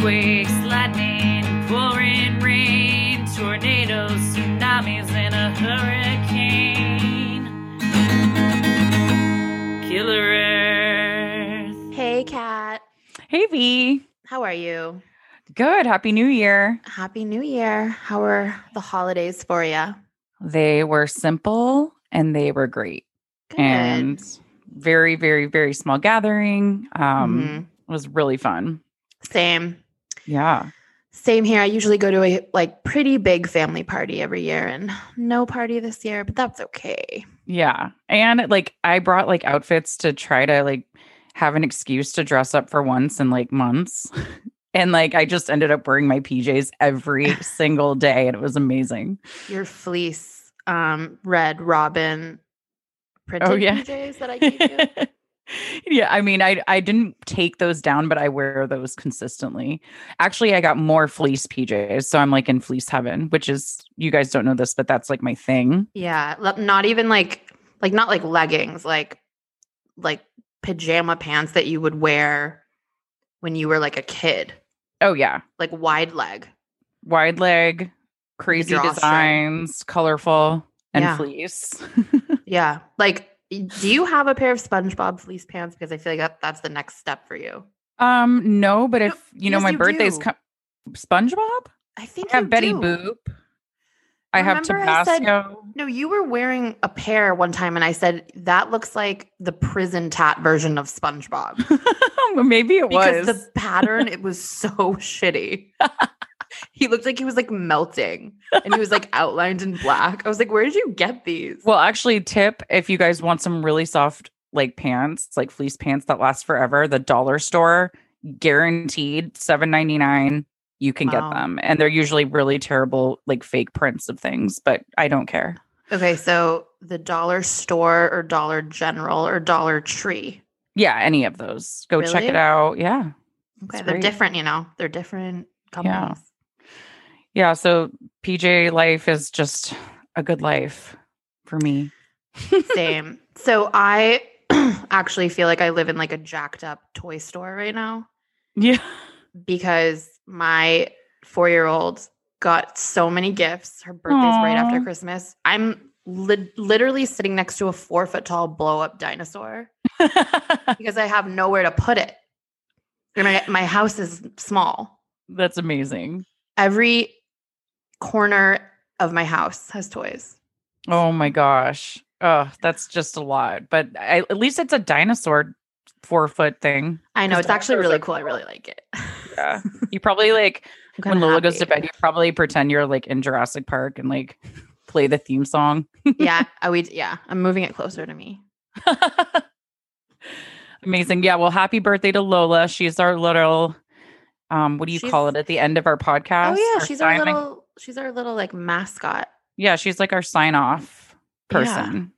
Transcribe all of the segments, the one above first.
Earthquakes, lightning, pouring rain, tornadoes, tsunamis, and a hurricane. Killer Earth. Hey, Kat. Hey V. How are you? Good. Happy New Year. Happy New Year. How were the holidays for you? They were simple and they were great. And very, very, very small gathering. Um Mhm. it was really fun. Same. Yeah. Same here. I usually go to a like pretty big family party every year and no party this year, but that's okay. Yeah. And like I brought like outfits to try to like have an excuse to dress up for once in like months. And like I just ended up wearing my PJs every single day and it was amazing. Your fleece, um, red robin printed Oh, yeah. PJs that I gave you. yeah, I mean, I I didn't take those down, but I wear those consistently. Actually, I got more fleece PJs, so I'm like in fleece heaven, which is you guys don't know this, but that's like my thing. Yeah, not even like like not like leggings, like like pajama pants that you would wear when you were like a kid, Oh yeah, like wide leg. wide leg, crazy designs, colorful, and Yeah. fleece. Yeah. Like do you have a pair of SpongeBob fleece pants because I feel like that, that's the next step for you. um, no, but if you know yes, my you birthday's come, SpongeBob. I think I have Betty do. Boop. I have Remember I said- Tabasco. No, you were wearing a pair one time and I said that looks like the prison tat version of SpongeBob. Maybe it because was. the pattern it was so shitty. he looked like he was like melting and he was like outlined in black. I was like, where did you get these? Well, actually, tip if you guys want some really soft like pants, like fleece pants that last forever, the dollar store guaranteed seven ninety nine. You can Wow. get them, and they're usually really terrible, like fake prints of things. But I don't care. Okay, so the dollar store or Dollar General or Dollar Tree. Yeah, any of those. Go check it out. Yeah, Okay, they're great. different, you know. They're different companies. yeah. So PJ life is just a good life for me. Same. So I actually feel like I live in like a jacked up toy store right now. Yeah. because my four year old got so many gifts. Her birthday's right after Christmas. I'm li- literally sitting next to a four foot tall blow up dinosaur because I have nowhere to put it. And my, my house is small. That's amazing. Every corner of my house has toys. Oh my gosh. Oh, that's just a lot. But I, at least it's a dinosaur four foot thing. I know it's actually really cool. I really like it. Yeah. You probably like when Lola goes to bed, you probably pretend you're like in Jurassic Park and like play the theme song. yeah, I would. Yeah, I'm moving it closer to me. Amazing. Yeah. Well, happy birthday to Lola. She's our little um, what do you call it at the end of our podcast? Oh yeah, Our she's our little. She's our little like mascot. Yeah, she's like our sign off Yeah. person.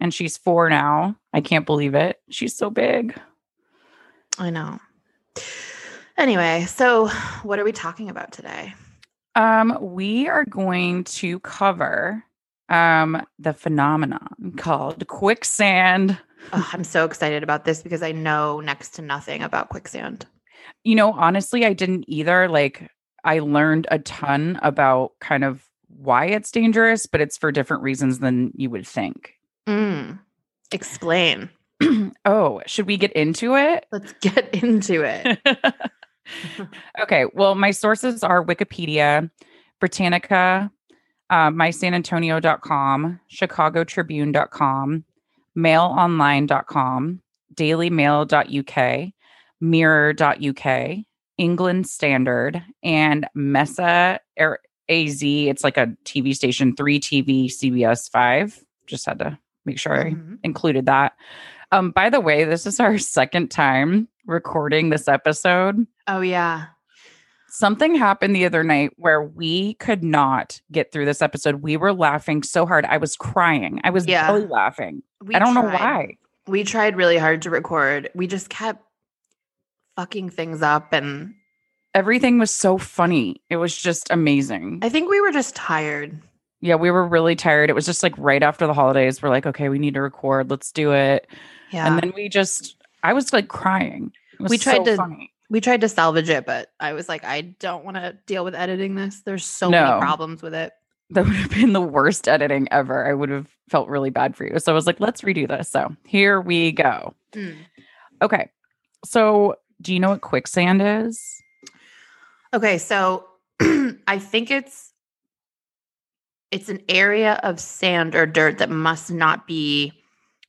And she's four now. I can't believe it. She's so big. I know. Anyway, so what are we talking about today? Um, we are going to cover um the phenomenon called quicksand. Ugh, I'm so excited about this because I know next to nothing about quicksand. You know, honestly, I didn't either. Like, I learned a ton about kind of why it's dangerous, but it's for different reasons than you would think. Mm. Explain. oh, should we get into it? Let's get into it. okay. Well, my sources are Wikipedia, Britannica, uh, mysanantonio.com, chicagotribune.com, mailonline.com, dailymail.uk, mirror.uk, England Standard, and Mesa Air- AZ. It's like a TV station, 3TV CBS 5. Just had to make sure I Mhm. included that. Um, by the way, this is our second time recording this episode. Oh yeah. Something happened the other night where we could not get through this episode. We were laughing so hard. I was crying. I was Yeah. belly laughing. We I don't know why. We tried really hard to record. We just kept fucking things up and Everything was so funny. It was just amazing. I think we were just tired. yeah, we were really tired. It was just like right after the holidays. We're like, okay, we need to record. Let's do it. Yeah. And then we just, I was like crying. It was We tried so to- funny. We tried to salvage it, but I was like, I don't want to deal with editing this. There's so No. many problems with it. That would have been the worst editing ever. I would have felt really bad for you. So I was like, let's redo this. So here we go. Mm. Okay. So do you know what quicksand is? Okay, so I think it's it's an area of sand or dirt that must not be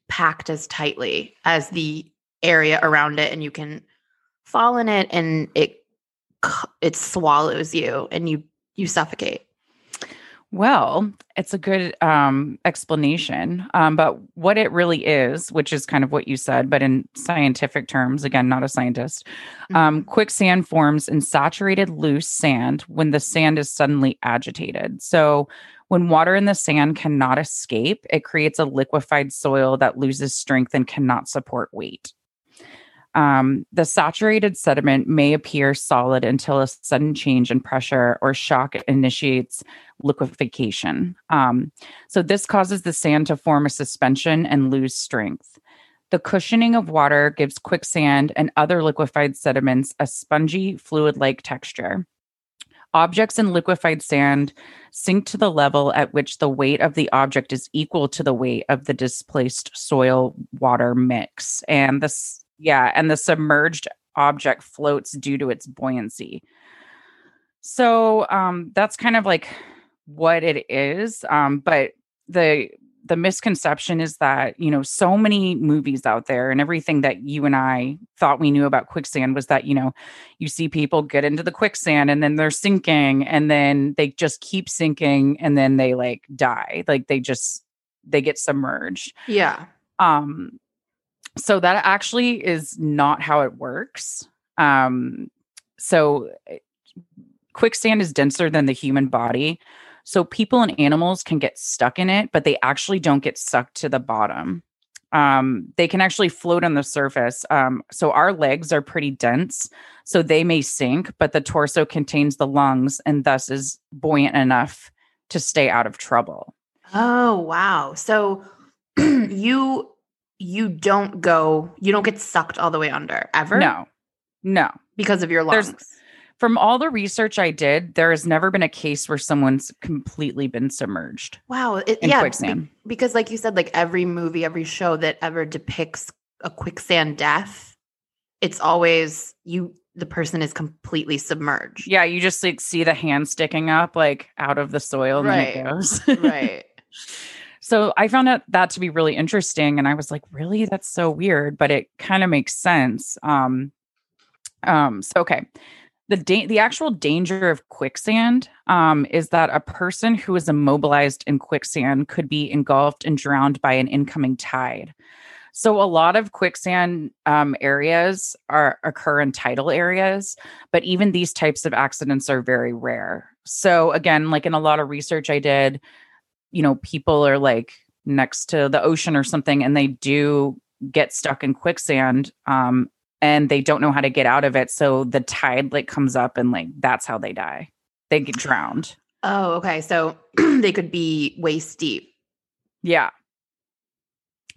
packed as tightly as the area around it and you can fall in it and it it swallows you and you you suffocate. Well, it's a good um, explanation. Um, but what it really is, which is kind of what you said, but in scientific terms, again, not a scientist, um, quicksand forms in saturated loose sand when the sand is suddenly agitated. So, when water in the sand cannot escape, it creates a liquefied soil that loses strength and cannot support weight. Um, the saturated sediment may appear solid until a sudden change in pressure or shock initiates liquefaction. Um, so, this causes the sand to form a suspension and lose strength. The cushioning of water gives quicksand and other liquefied sediments a spongy, fluid like texture. Objects in liquefied sand sink to the level at which the weight of the object is equal to the weight of the displaced soil water mix. And this, yeah, and the submerged object floats due to its buoyancy. So um, that's kind of like what it is. Um, but the the misconception is that you know so many movies out there and everything that you and I thought we knew about quicksand was that you know you see people get into the quicksand and then they're sinking and then they just keep sinking and then they like die like they just they get submerged Yeah. um so that actually is not how it works um so eh, quicksand is denser than the human body so people and animals can get stuck in it but they actually don't get sucked to the bottom um they can actually float on the surface um so our legs are pretty dense so they may sink but the torso contains the lungs and thus is buoyant enough to stay out of trouble Oh, wow. So you you don't go you don't get sucked all the way under ever? no no Because of your There's- lungs. From all the research I did, there has never been a case where someone's completely been submerged Wow. It, in yeah, be- because like you said like every movie every show that ever depicts a quicksand death it's always you the person is completely submerged yeah, you just like see the hand sticking up like out of the soil Right. then it goes. right so I found out that to be really interesting and I was like, really? That's so weird, but it kind of makes sense. Um um so okay. The da- the actual danger of quicksand um, is that a person who is immobilized in quicksand could be engulfed and drowned by an incoming tide. So a lot of quicksand um, areas are occur in tidal areas, but even these types of accidents are very rare. So again, like in a lot of research I did, you know, people are like next to the ocean or something, and they do get stuck in quicksand, um, and they don't know how to get out of it. So the tide like comes up, and like that's how they die. They get drowned. oh okay so they could be waist deep Yeah.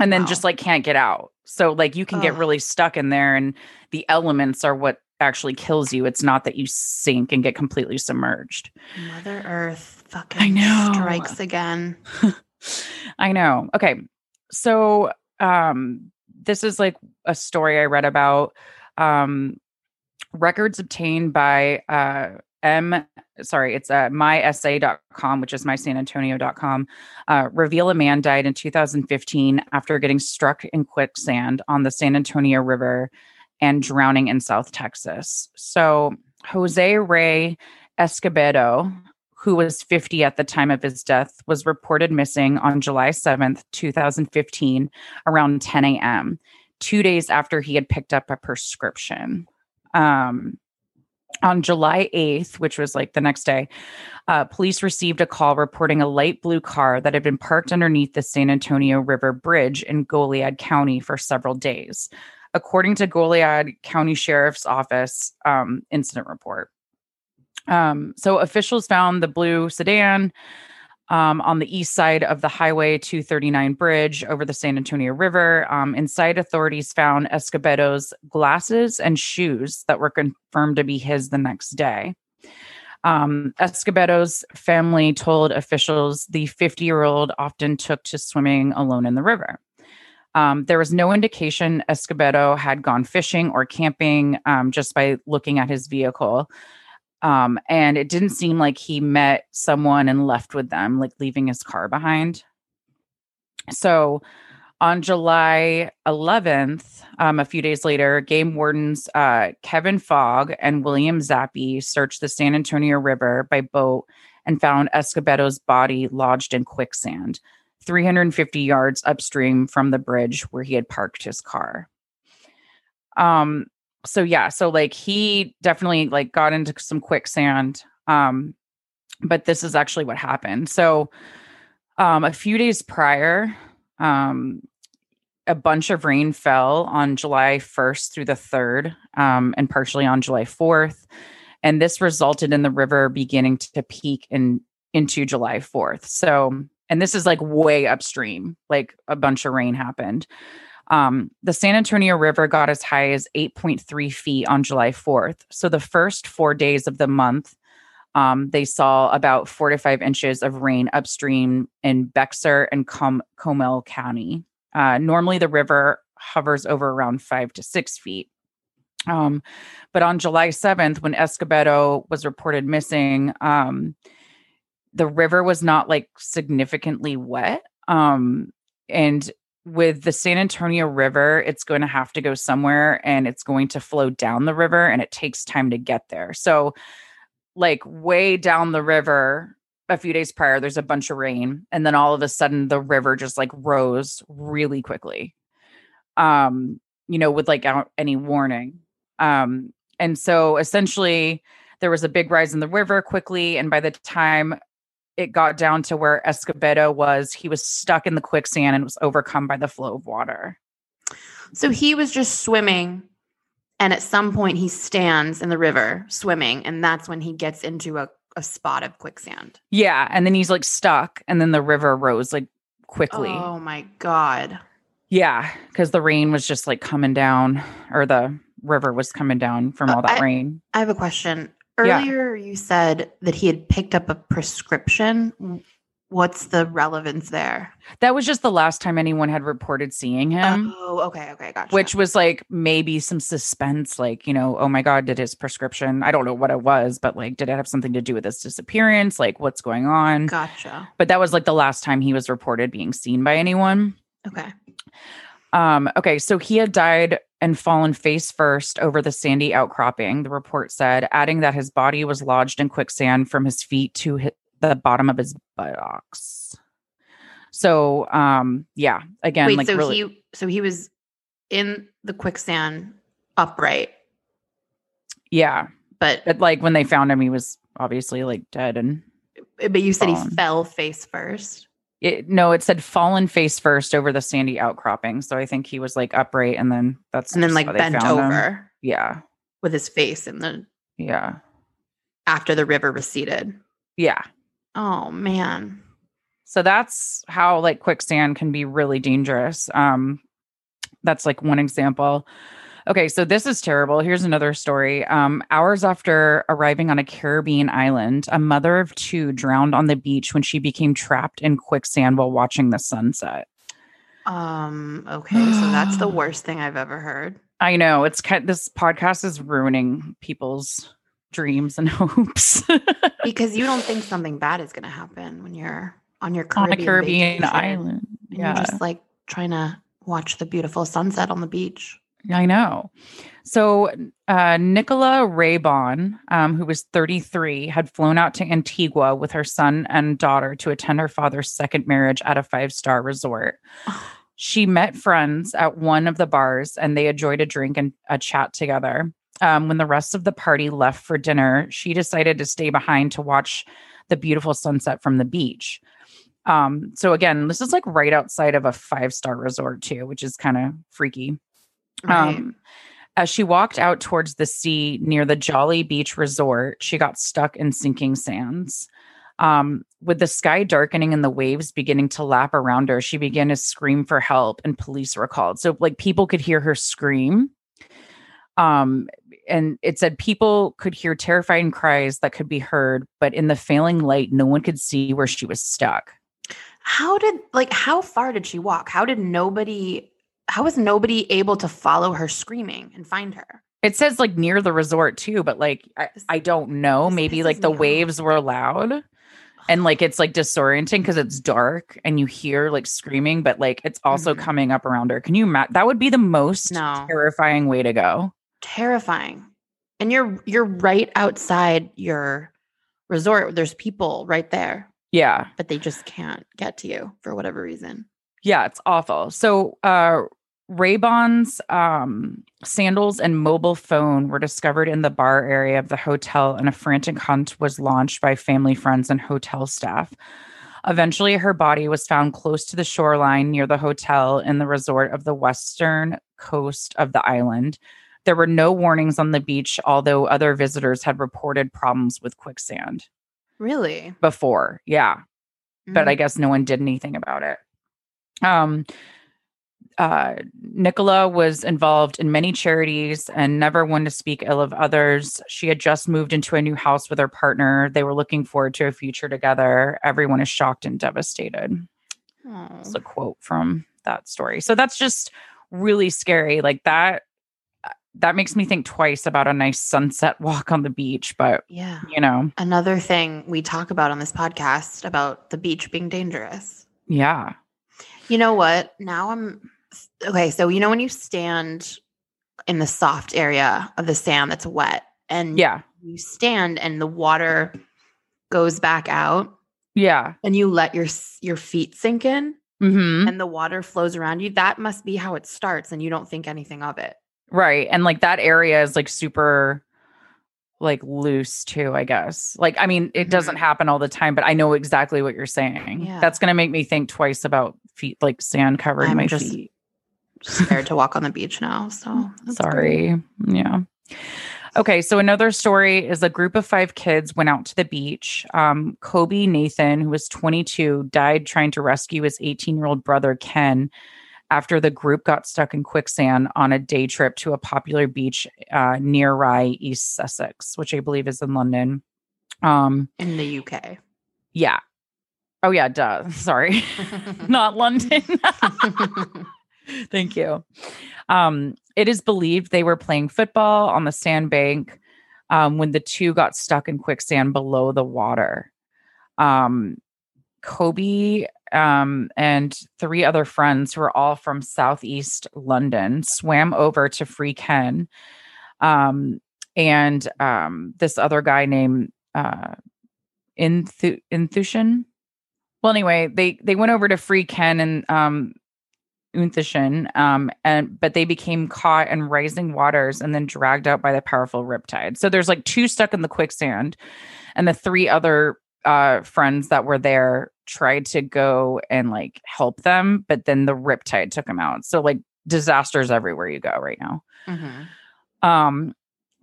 And then Wow. just like can't get out. So like you can get really stuck in there and the elements are what actually kills you. It's not that you sink and get completely submerged. mother earth fucking know. strikes again I know. Okay. So um this is like a story I read about um records obtained by uh M sorry, it's uh mysa.com, which is mysanantonio.com, uh, reveal a man died in 2015 after getting struck in quicksand on the San Antonio River and drowning in South Texas. So Jose Ray Escobedo, who was 50 at the time of his death, was reported missing on July 7th, 2015, around 10 a.m., two days after he had picked up a prescription. Um, on July 8th, which was like the next day, uh, police received a call reporting a light blue car that had been parked underneath the San Antonio River Bridge in Goliad County for several days, according to Goliad County Sheriff's Office um, incident report. Um, so officials found the blue sedan um, on the east side of the Highway 239 bridge over the San Antonio River. Um, inside, authorities found Escobedo's glasses and shoes that were confirmed to be his the next day. Um, Escobedo's family told officials the 50 year old often took to swimming alone in the river. Um, there was no indication Escobedo had gone fishing or camping um, just by looking at his vehicle. Um, and it didn't seem like he met someone and left with them, like leaving his car behind. So on July 11th, um, a few days later, game wardens uh, Kevin Fogg and William Zappi searched the San Antonio River by boat and found Escobedo's body lodged in quicksand, 350 yards upstream from the bridge where he had parked his car. Um, so yeah, so like he definitely like got into some quicksand. Um, but this is actually what happened. So um a few days prior, um a bunch of rain fell on July 1st through the 3rd, um, and partially on July 4th. And this resulted in the river beginning to peak in into July 4th. So, and this is like way upstream, like a bunch of rain happened. Um, the San Antonio River got as high as 8.3 feet on July 4th. So the first four days of the month, um, they saw about four to five inches of rain upstream in Bexar and Com- Comal County. Uh, normally, the river hovers over around five to six feet. Um, but on July 7th, when Escobedo was reported missing, um, the river was not like significantly wet. Um, and with the San Antonio River, it's going to have to go somewhere and it's going to flow down the river and it takes time to get there. So, like, way down the river, a few days prior, there's a bunch of rain. And then all of a sudden, the river just like rose really quickly, um, you know, with like out any warning. Um, and so essentially, there was a big rise in the river quickly. And by the time it got down to where Escobedo was, he was stuck in the quicksand and was overcome by the flow of water. So he was just swimming, and at some point he stands in the river swimming, and that's when he gets into a, a spot of quicksand. Yeah. And then he's like stuck, and then the river rose like quickly. Oh my god! Yeah. Cause the rain was just like coming down, or the river was coming down from Uh, all that I- rain. I have a question. Yeah. Earlier, you said that he had picked up a prescription. What's the relevance there? That was just the last time anyone had reported seeing him. oh, okay, okay, gotcha. which was like maybe some suspense like you know oh my god did his prescription i don't know what it was but like did it have something to do with his disappearance like what's going on gotcha. but that was like the last time he was reported being seen by anyone Okay. um okay so he had died and fallen face first over the sandy outcropping the report said adding that his body was lodged in quicksand from his feet to the bottom of his buttocks so um yeah again Wait, like so really he so he was in the quicksand upright, yeah but but like when they found him he was obviously like dead and but you said fallen. he fell face first. It, no it said fallen face first over the sandy outcropping so i think he was like upright and then that's and then like bent found him. over yeah with his face in the yeah after the river receded. yeah Oh man. so that's how like quicksand can be really dangerous um that's like one example okay so this is terrible here's another story um hours after arriving on a caribbean island a mother of two drowned on the beach when she became trapped in quicksand while watching the sunset Um, okay, so that's the worst thing I've ever heard. I know it's kind. This podcast is ruining people's dreams and hopes Because you don't think something bad is gonna happen when you're on your on Caribbean a Caribbean vacation, island. and Yeah, You're just like trying to watch the beautiful sunset on the beach. I know. So uh, Nicola Raybon, um, who was 33, had flown out to Antigua with her son and daughter to attend her father's second marriage at a five star resort. She met friends at one of the bars and they enjoyed a drink and a chat together. Um, when the rest of the party left for dinner, she decided to stay behind to watch the beautiful sunset from the beach. Um, so again, this is like right outside of a five star resort too, which is kind of freaky. Right. Um, as she walked out towards the sea near the Jolly Beach Resort, she got stuck in sinking sands. Um, with the sky darkening and the waves beginning to lap around her, she began to scream for help, and police were called. So, like, people could hear her scream. Um, and it said people could hear terrifying cries that could be heard, but in the failing light, no one could see where she was stuck. How did like how far did she walk? How did nobody how was nobody able to follow her screaming and find her? It says like near the resort too, but like I, I don't know. Maybe like the waves were loud and like it's like disorienting because it's dark and you hear like screaming, but like it's also Mhm. coming up around her. Can you imagine? That would be the most No. terrifying way to go. Terrifying. And you're you're right outside your resort. There's people right there, Yeah. but they just can't get to you for whatever reason. Yeah, it's awful. So uh Ray-Bon's um sandals and mobile phone were discovered in the bar area of the hotel and a frantic hunt was launched by family friends and hotel staff. Eventually her body was found close to the shoreline near the hotel in the resort of the western coast of the island. There were no warnings on the beach although other visitors had reported problems with quicksand Really? before. Yeah but Mm. I guess no one did anything about it. Um, uh, Nicola was involved in many charities and never one to speak ill of others. She had just moved into a new house with her partner. They were looking forward to a future together. Everyone is shocked and devastated. It's a quote from that story. So that's just really scary. Like that. uh, That makes me think twice about a nice sunset walk on the beach, but yeah. you know, Another thing we talk about on this podcast about the beach being dangerous. yeah, You know what? Now I'm okay. So, you know, when you stand in the soft area of the sand that's wet and yeah, you stand and the water goes back out yeah. and you let your your feet sink in hmm and the water flows around you, that must be how it starts and you don't think anything of it. Right. And like that area is like super like loose too, I guess. Like, I mean, it doesn't Mhm. happen all the time, but I know exactly what you're saying. Yeah. That's going to make me think twice about feet, like sand covering I'm my just feet. Scared to walk on the beach now. So that's great. Sorry. Yeah. Okay. So another story is a group of five kids went out to the beach. Um, Kobe Nathan, who was 22, died trying to rescue his 18 year old brother, Ken, after the group got stuck in quicksand on a day trip to a popular beach uh, near Rye, East Sussex, which I believe is in London. Um, in the UK. yeah. Oh, yeah. Duh. Sorry. Not London. Thank you. Um, it is believed they were playing football on the sandbank um, when the two got stuck in quicksand below the water. Um, Kobe um, and three other friends who were all from Southeast London swam over to free Ken. Um, and um, this other guy named uh, Inthu- Inthushan. Well, anyway, they they went over to free Ken and um, Unthishan, um, and but they became caught in rising waters and then dragged out by the powerful riptide. So there's like two stuck in the quicksand, and the three other uh, friends that were there tried to go and like help them, but then the riptide took them out. So like disasters everywhere you go right now. Mhm. Um,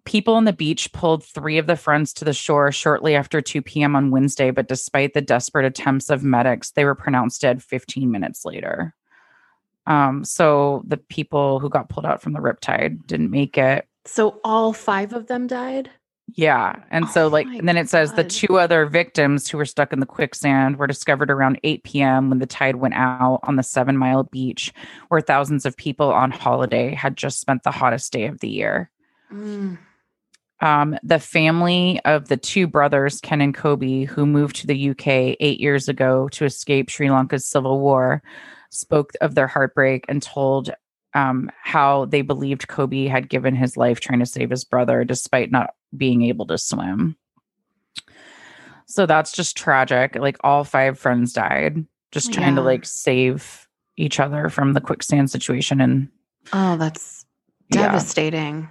people on the beach pulled three of the friends to the shore shortly after 2 p.m. on Wednesday, but despite the desperate attempts of medics, they were pronounced dead 15 minutes later. Um, so the people who got pulled out from the riptide didn't make it. So all five of them died? Yeah. And so, Oh like, and then it says the two other victims who were stuck in the quicksand were discovered around 8 p.m. when the tide went out on the seven mile beach where thousands of people on holiday had just spent the hottest day of the year. Mm. um, the family of the two brothers, Ken and Kobe, who moved to the UK eight years ago to escape Sri Lanka's civil war, spoke of their heartbreak and told um, how they believed Kobe had given his life trying to save his brother despite not being able to swim. So that's just tragic. Like all five friends died just trying to like save each other from the quicksand situation. And Oh, that's yeah, devastating.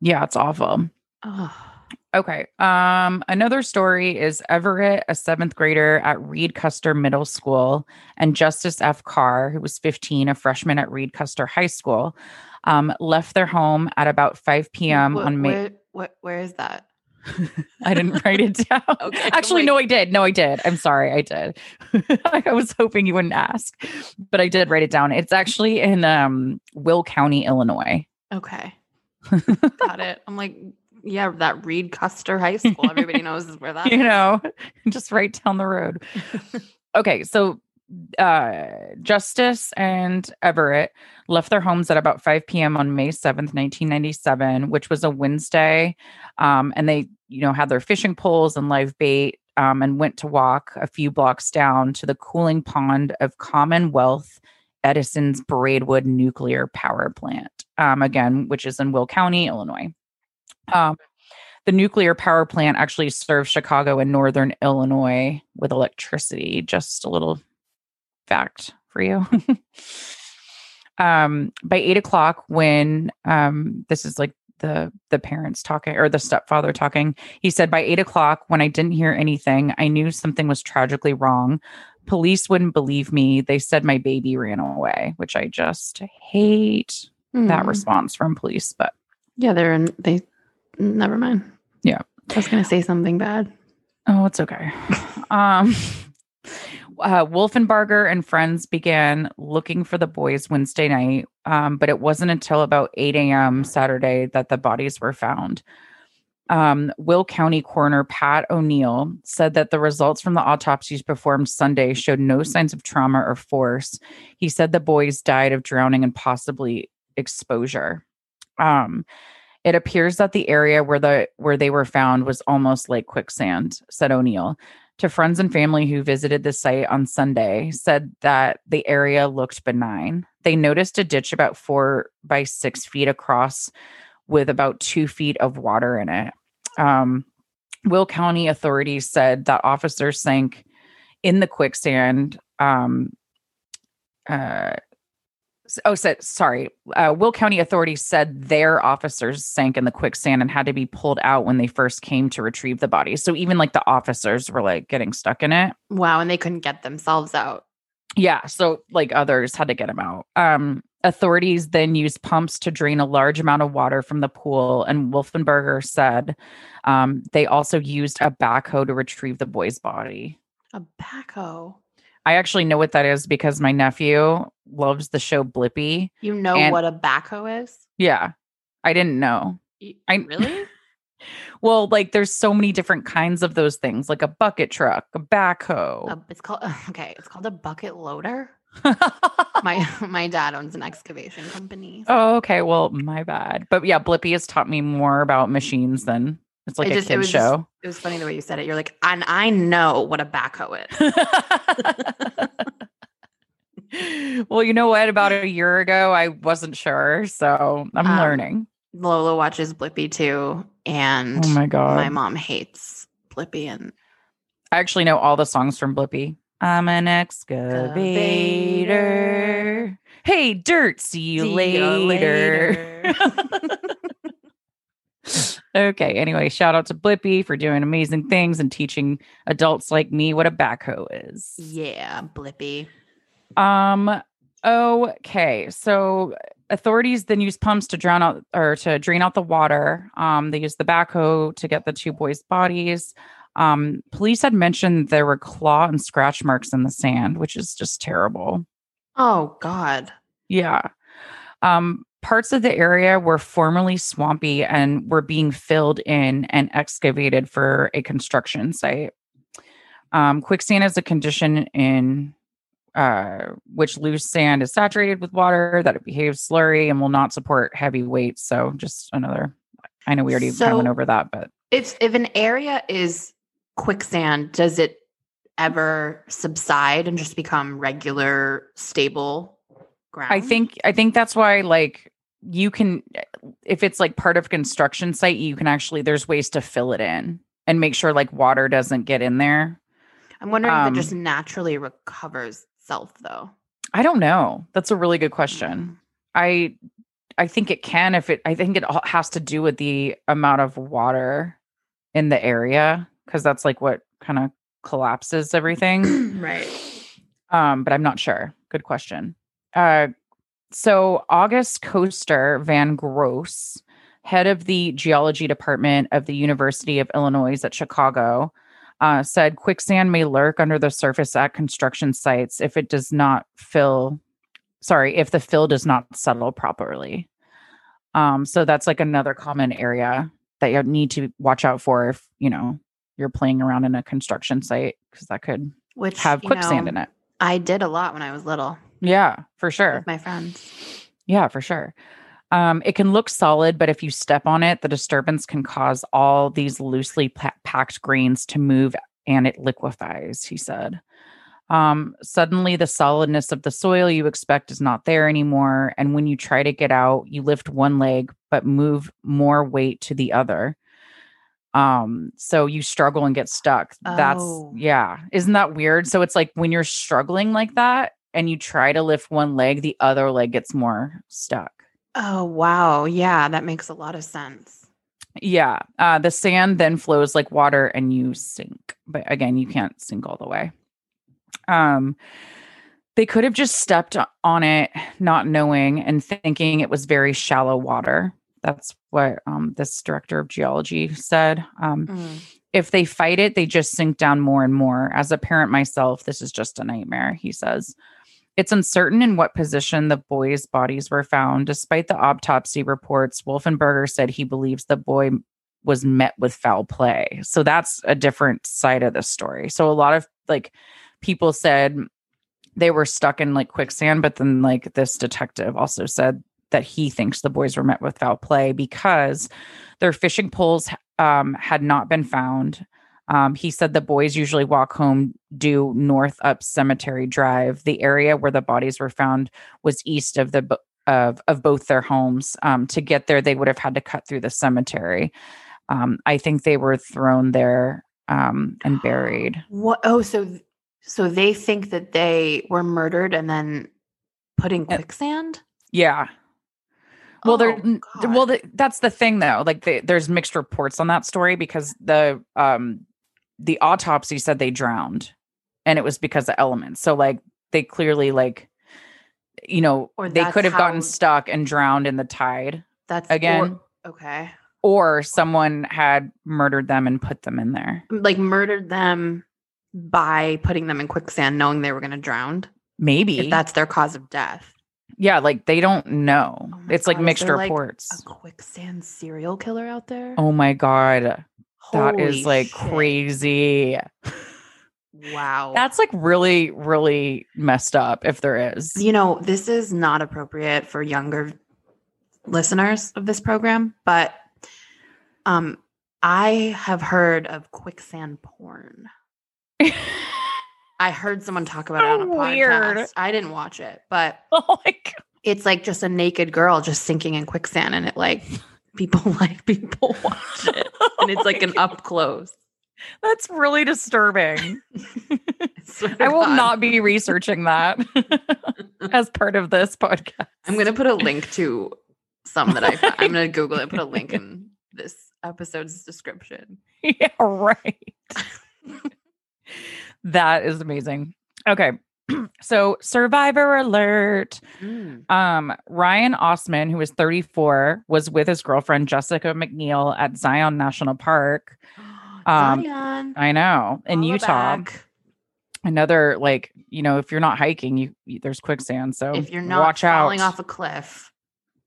yeah, it's awful. Oh. Okay. Um, another story is Everett, a seventh grader at Reed Custer Middle School, and Justice F. Carr, who was 15, a freshman at Reed Custer High School, um, left their home at about 5 p.m. On May. Where, where, where is that? I didn't write it down. Okay, Actually, like- no, I did. No, I did. I'm sorry. I did. I was hoping you wouldn't ask, but I did write it down. It's actually in um, Will County, Illinois. Okay. Got it. I'm like, yeah, that Reed Custer High School. Everybody knows where that you is. know, just right down the road. okay, so uh Justice and Everett left their homes at about 5 p.m. on May 7th, 1997, which was a Wednesday. Um, and they, you know, had their fishing poles and live bait um, and went to walk a few blocks down to the cooling pond of Commonwealth Edison's Braidwood Nuclear Power Plant, um, again, which is in Will County, Illinois. Um, the nuclear power plant actually serves Chicago and northern Illinois with electricity. Just a little fact for you. um, by eight o'clock, when um, this is like the the parents talking or the stepfather talking, he said, by eight o'clock, when I didn't hear anything, I knew something was tragically wrong. Police wouldn't believe me. They said my baby ran away, which I just hate that Hmm. response from police. But Yeah, they're in. They. Never mind. Yeah. I was gonna say something bad. Oh, it's okay. um, uh, Wolfenbarger and friends began looking for the boys Wednesday night, um, but it wasn't until about 8 a.m. Saturday that the bodies were found. Um, Will County coroner Pat O'Neill said that the results from the autopsies performed Sunday showed no signs of trauma or force. He said the boys died of drowning and possibly exposure. Um, it appears that the area where the where they were found was almost like quicksand, said O'Neill. To friends and family who visited the site on Sunday, said that the area looked benign. They noticed a ditch about four by six feet across with about two feet of water in it. Um, Will County authorities said that officers sank in the quicksand. Um, uh, oh, said sorry. Uh, Will County authorities said their officers sank in the quicksand and had to be pulled out when they first came to retrieve the bodies. So even like the officers were like getting stuck in it. Wow, and they couldn't get themselves out. Yeah, so like others had to get them out. Um, authorities then used pumps to drain a large amount of water from the pool, and Wolfenberger said um, they also used a backhoe to retrieve the boy's body. A backhoe. I actually know what that is because my nephew loves the show Blippi. You know And- what a backhoe is? Yeah, I didn't know. You- I- really? Well, like there's so many different kinds of those things, like a bucket truck, a backhoe. Uh, it's called okay. It's called a bucket loader. My my dad owns an excavation company. oh, okay. Well, my bad. But yeah, Blippi has taught me more about machines than it's like It a just- it kid was just- show. It was funny the way you said it. You're like, and I know what a backhoe is. well, you know what? About a year ago, I wasn't sure. So I'm Um, learning. Lola watches Blippi too, and Oh my God. my mom hates Blippi and I actually know all the songs from Blippi. I'm an excavator. Hey, dirt. See you See ya later. okay. Anyway, shout out to Blippi for doing amazing things and teaching adults like me what a backhoe is. yeah, Blippi. Um. Okay. So authorities then use pumps to drown out or to drain out the water. Um. They use the backhoe to get the two boys' bodies. Um. Police had mentioned there were claw and scratch marks in the sand, which is just terrible. Oh God. Yeah. Um, parts of the area were formerly swampy and were being filled in and excavated for a construction site. Um, quicksand is a condition in uh, which loose sand is saturated with water, that it behaves slurry and will not support heavy weights. So, just another, I know we already kind of went over that, but If if an area is quicksand, does it ever subside and just become regular, stable ground? I think I think that's why like you can if it's like part of construction site you can actually there's ways to fill it in and make sure like water doesn't get in there. I'm wondering if um, it just naturally recovers itself though. I don't know. That's a really good question. I I think it can if it I think it all has to do with the amount of water in the area cuz that's like what kind of collapses everything. right. um, but I'm not sure. Good question. Uh, so August Koster van Groos head of the geology department of the University of Illinois at Chicago, uh, said quicksand may lurk under the surface at construction sites if it does not fill. Sorry, if the fill does not settle properly. Um, so that's like another common area that you need to watch out for if you know you're playing around in a construction site because that could Which have quicksand know, in it. I did a lot when I was little Yeah, for sure. with my friends. Yeah, for sure. Um, it can look solid, but if you step on it, the disturbance can cause all these loosely pa- packed grains to move and it liquefies, he said. Um, suddenly, the solidness of the soil you expect is not there anymore. And when you try to get out, you lift one leg, but move more weight to the other. Um, so you struggle and get stuck. That's, Oh. yeah. Isn't that weird? So it's like when you're struggling like that and you try to lift one leg, the other leg gets more stuck. Oh wow. Yeah, that makes a lot of sense. Yeah. Uh, the sand then flows like water and you sink. But again, you can't sink all the way. Um, they could have just stepped on it, not knowing and thinking it was very shallow water. That's what um, this director of geology said. Um, Mm. if they fight it, they just sink down more and more. As a parent myself, this is just a nightmare, he says. It's uncertain in what position the boys' bodies were found. Despite the autopsy reports, Wolfenberger said he believes the boy was met with foul play. So that's a different side of the story. So a lot of like people said they were stuck in like quicksand, but then like this detective also said that he thinks the boys were met with foul play because their fishing poles um, had not been found. Um, he said the boys usually walk home due north up Cemetery Drive. The area where the bodies were found was east of the of of both their homes. Um, to get there, they would have had to cut through the cemetery. Um, I think they were thrown there um, and buried. What? Oh, so so they think that they were murdered and then put in Uh, quicksand. Yeah. Well, there. Oh, God. Well, the, that's the thing, though. Like, the, there's mixed reports on that story because the um the autopsy said they drowned, and it was because of elements. So, like, they clearly like, you know, Or they could have gotten stuck and drowned in the tide, That's or- again. okay. or someone had murdered them and put them in there. Like murdered them by putting them in quicksand, knowing they were going to drown. Maybe If that's their cause of death. yeah, like they don't know. Oh it's like God, is mixed there, like, reports. A quicksand serial killer out there. oh my god, that is Holy like shit. crazy. Wow. That's like really, really messed up if there is. you know, this is not appropriate for younger listeners of this program, but um I have heard of quicksand porn. I heard someone talk about it on a So podcast. weird. I didn't watch it, but oh it's like just a naked girl just sinking in quicksand and it like people like people watch it. And it's like an up close. That's really disturbing. I will God. not be researching that as part of this podcast. I'm gonna put a link to some that I found. I'm gonna Google it, put a link in this episode's description. yeah, right. that is amazing. Okay. So, survivor alert. Um, Ryan Osman, who was 34, was with his girlfriend Jessica McNeil at Zion National Park. Um, Zion, I know in follow Utah. back. Another like you know, if you're not hiking, you, you there's quicksand. So If you're not watch falling out. off a cliff,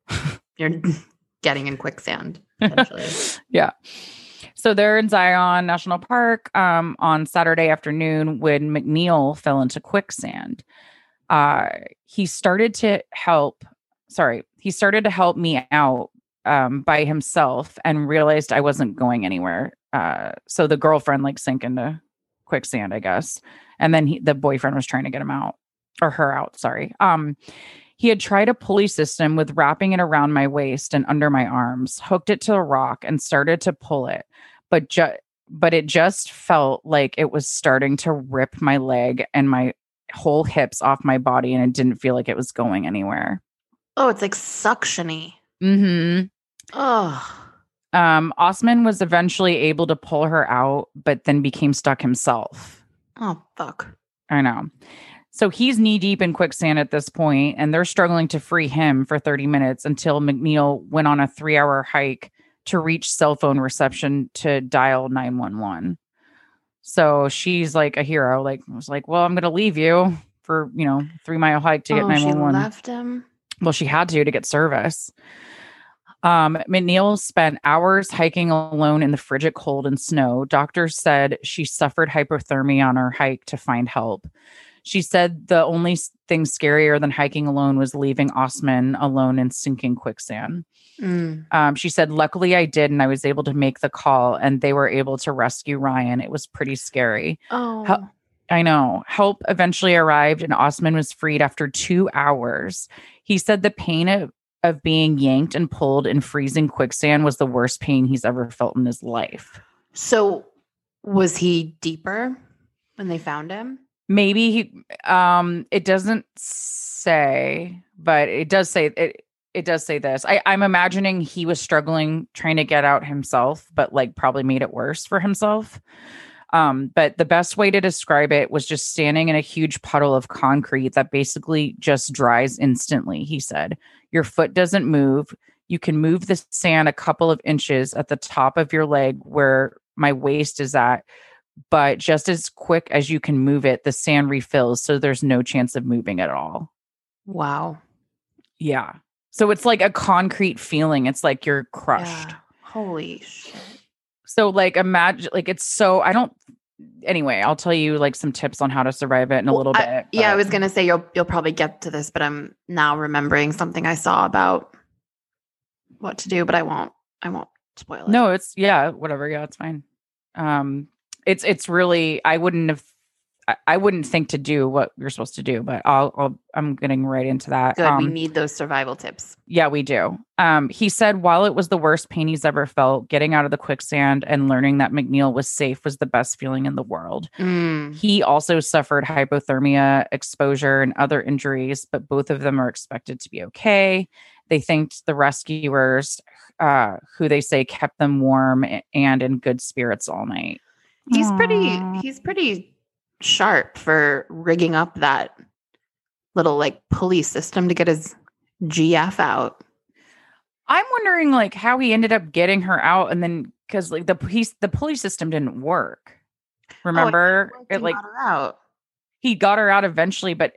you're getting in quicksand. Yeah. So they're in Zion National Park um, on Saturday afternoon when McNeil fell into quicksand. Uh, he started to help. Sorry, he started to help me out um, by himself and realized I wasn't going anywhere. Uh, so the girlfriend like sank into quicksand, I guess, and then he, the boyfriend was trying to get him out or her out. Sorry. Um, he had tried a pulley system with wrapping it around my waist and under my arms, hooked it to a rock, and started to pull it. But ju- but it just felt like it was starting to rip my leg and my whole hips off my body, and it didn't feel like it was going anywhere. Oh, it's like suctiony. Mm-hmm. Oh, Um, Osman was eventually able to pull her out, but then became stuck himself. oh, fuck. I know. So he's knee deep in quicksand at this point, and they're struggling to free him for 30 minutes until McNeil went on a three hour hike to reach cell phone reception to dial 911. So she's like a hero. Like, was like, well, I'm going to leave you for, you know, three mile hike to get oh, she 911. left him. Well, she had to to get service. Um, McNeil spent hours hiking alone in the frigid cold and snow. Doctors said she suffered hypothermia on her hike to find help. She said the only thing scarier than hiking alone was leaving Osman alone in sinking quicksand. Mm. Um, she said, Luckily, I did, and I was able to make the call, and they were able to rescue Ryan. It was pretty scary. Oh, How- I know. Help eventually arrived, and Osman was freed after two hours. He said the pain of, of being yanked and pulled in freezing quicksand was the worst pain he's ever felt in his life. so was he deeper when they found him? Maybe he, um, it doesn't say, but it does say it. It does say this. I, I'm imagining he was struggling trying to get out himself, but like probably made it worse for himself. Um, but the best way to describe it was just standing in a huge puddle of concrete that basically just dries instantly. He said, Your foot doesn't move. You can move the sand a couple of inches at the top of your leg where my waist is at, but just as quick as you can move it, the sand refills. So there's no chance of moving at all. Wow. Yeah. So it's like a concrete feeling. It's like you're crushed. Yeah. Holy shit. So like imagine like it's so I don't anyway, I'll tell you like some tips on how to survive it in a Well, little I- bit. yeah, I was gonna say you'll you'll probably get to this, but I'm now remembering something I saw about what to do, but I won't. I won't spoil it. No, it's yeah, whatever. Yeah, it's fine. Um it's it's really I wouldn't have I, I wouldn't think to do what you're supposed to do, but I'll, I'll I'm getting right into that. good. we Um, need those survival tips. Yeah, we do. Um, he said while it was the worst pain he's ever felt, getting out of the quicksand and learning that McNeil was safe was the best feeling in the world. Mm. He also suffered hypothermia, exposure, and other injuries, but both of them are expected to be okay. They thanked the rescuers, uh, who they say kept them warm and in good spirits all night. He's pretty. He's pretty sharp for rigging up that little like police system to get his GF out. I'm wondering, like, how he ended up getting her out, and then because like the police, the police system didn't work. Remember, He it like got her out. he got her out eventually, but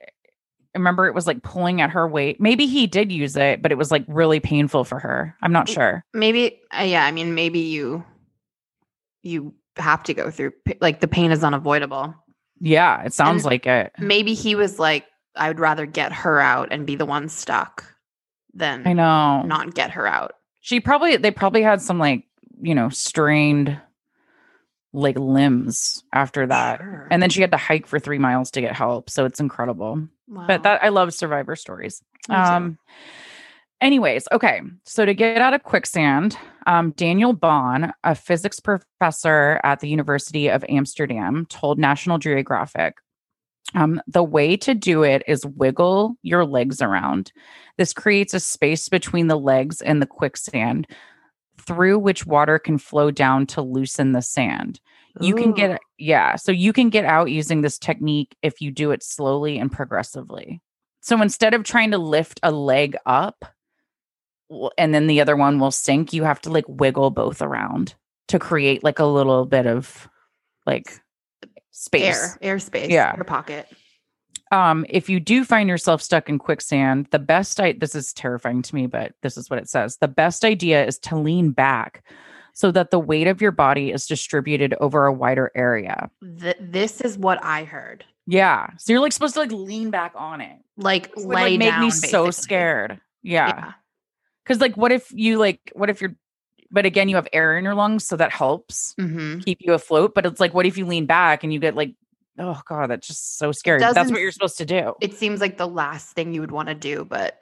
remember it was like pulling at her weight. Maybe he did use it, but it was like really painful for her. I'm not sure. Maybe. Uh, yeah. I mean, maybe you. You have to go through like the pain is unavoidable. Yeah, it sounds And- like it. Maybe he was like, I would rather get her out and be the one stuck than I know. not get her out. She probably they probably had some like, you know, strained like limbs after that. Sure. And then she had to hike for 3 miles to get help, so it's incredible. Wow. But that I love survivor stories. Me too. Um, Anyways, okay. So to get out of quicksand, um, Daniel Bonn, a physics professor at the University of Amsterdam, told National Geographic um, the way to do it is wiggle your legs around. This creates a space between the legs and the quicksand through which water can flow down to loosen the sand. You can get yeah, so you can get out using this technique if you do it slowly and progressively. So instead of trying to lift a leg up and then the other one will sink, you have to like wiggle both around to create like a little bit of like space. air, airspace, Yeah. air pocket. Um, if you do find yourself stuck in quicksand, the best I this is terrifying to me, but this is what it says. The best idea is to lean back so that the weight of your body is distributed over a wider area. Th- this is what I heard. Yeah. So you're like supposed to like lean back on it. Like would lay like make down. me so scared. Yeah. Yeah. Cause like what if you like what if you're but again you have air in your lungs, so that helps Mm-hmm. keep you afloat. But it's like what if you lean back and you get like, oh god, that's just so scary. That's what you're supposed to do. It seems like the last thing you would want to do, but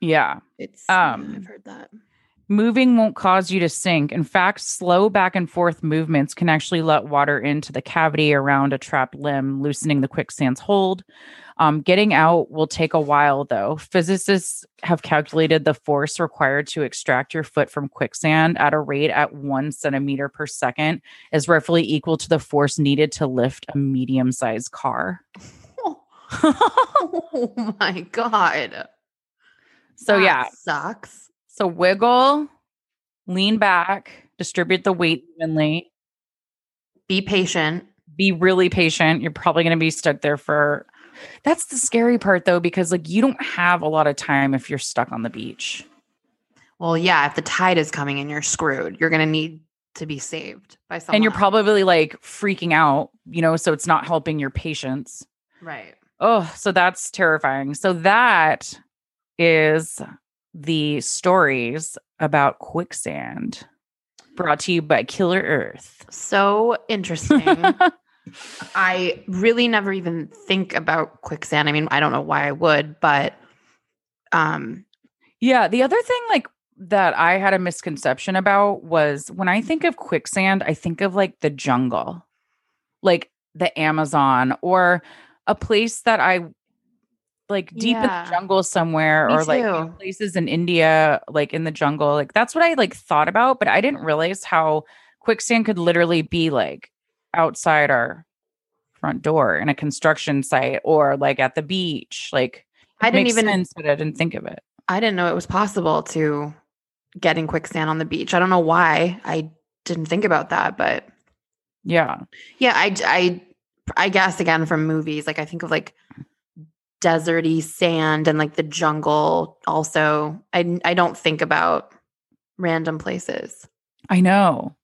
yeah. it's. Um, I've heard that. Moving won't cause you to sink. In fact, slow back and forth movements can actually let water into the cavity around a trapped limb, loosening the quicksand's hold. Um, getting out will take a while, though. Physicists have calculated the force required to extract your foot from quicksand at a rate at one centimeter per second is roughly equal to the force needed to lift a medium sized car. oh my god. so That yeah, sucks. so wiggle, lean back, distribute the weight evenly. Be patient. Be really patient. You're probably going to be stuck there for. That's the scary part though, because like you don't have a lot of time if you're stuck on the beach. Well, yeah, if the tide is coming and you're screwed, you're gonna need to be saved by someone. and you're probably like freaking out, you know, so it's not helping your patience. right. Oh, so that's terrifying. So that is the stories about quicksand brought to you by Killer Earth. So interesting. I really never even think about quicksand. I mean, I don't know why I would, but um yeah, the other thing like that I had a misconception about was when I think of quicksand, I think of like the jungle. Like the Amazon or a place that I like deep in the jungle somewhere Me or like you know, places in India like in the jungle like that's what I like thought about but I didn't realize how quicksand could literally be like outside our front door in a construction site or like at the beach like I didn't even sense but I didn't think of it I didn't know it was possible to get in quicksand on the beach. I don't know why I didn't think about that, but yeah yeah, I I I guess again from movies, like I think of like deserty sand and like the jungle also. I I don't think about random places. I know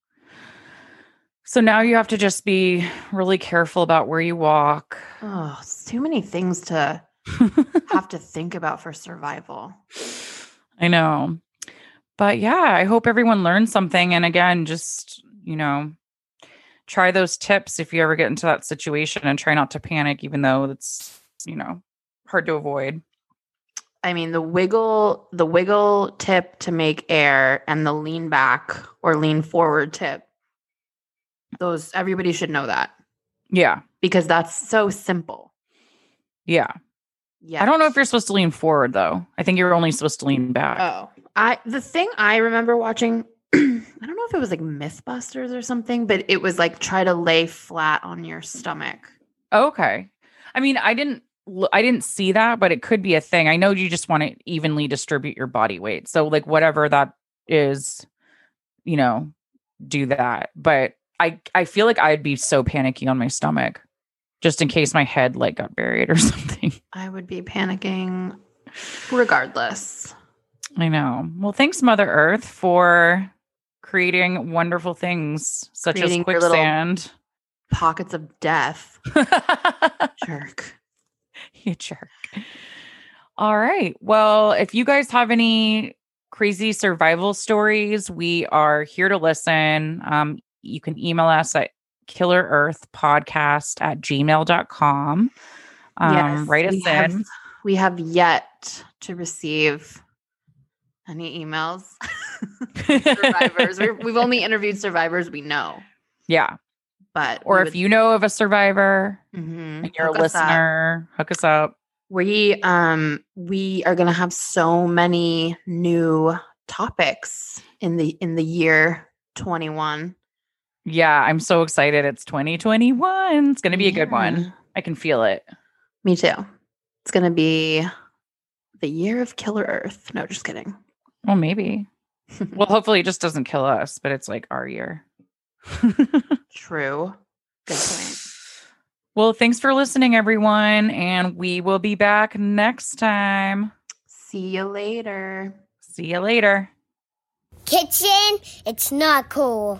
so now you have to just be really careful about where you walk Oh, too many things to have to think about for survival. I know. But yeah, I hope everyone learned something. And again, just, you know, try those tips if you ever get into that situation and try not to panic, even though it's, you know, hard to avoid. I mean, the wiggle, the wiggle tip to make air and the lean back or lean forward tip. Those everybody should know that Yeah. because that's so simple. Yeah. Yeah. I don't know if you're supposed to lean forward though. I think you're only supposed to lean back. Oh, I the thing I remember watching. I don't know if it was like MythBusters or something, but it was like try to lay flat on your stomach. okay. I mean, I didn't I didn't see that, but it could be a thing. I know you just want to evenly distribute your body weight. So like whatever that is, you know, do that. But I I feel like I'd be so panicky on my stomach just in case my head like got buried or something. I would be panicking regardless. I know. Well, thanks Mother Earth for creating wonderful things such Creating as quicksand. Pockets of death. Jerk. you jerk. All right. Well, if you guys have any crazy survival stories, we are here to listen. Um, you can email us at killerearthpodcast at gmail.com. Um, Yes, write us we have- in. We have yet to receive any emails. survivors. We're, we've only interviewed survivors we know, yeah. but Or if you know of a survivor mm and you're a listener, hook us up. we um we are gonna have so many new topics in the in the year 21. Yeah, I'm so excited. It's 2021. It's going to be a good one. I can feel it. Me too. It's gonna be the year of Killer Earth. No, just kidding. Well, maybe. Well, hopefully it just doesn't kill us, but it's like our year. True. Good point. Well, thanks for listening, everyone. And we will be back next time. See you later. See you later. Kitchen, it's not cool.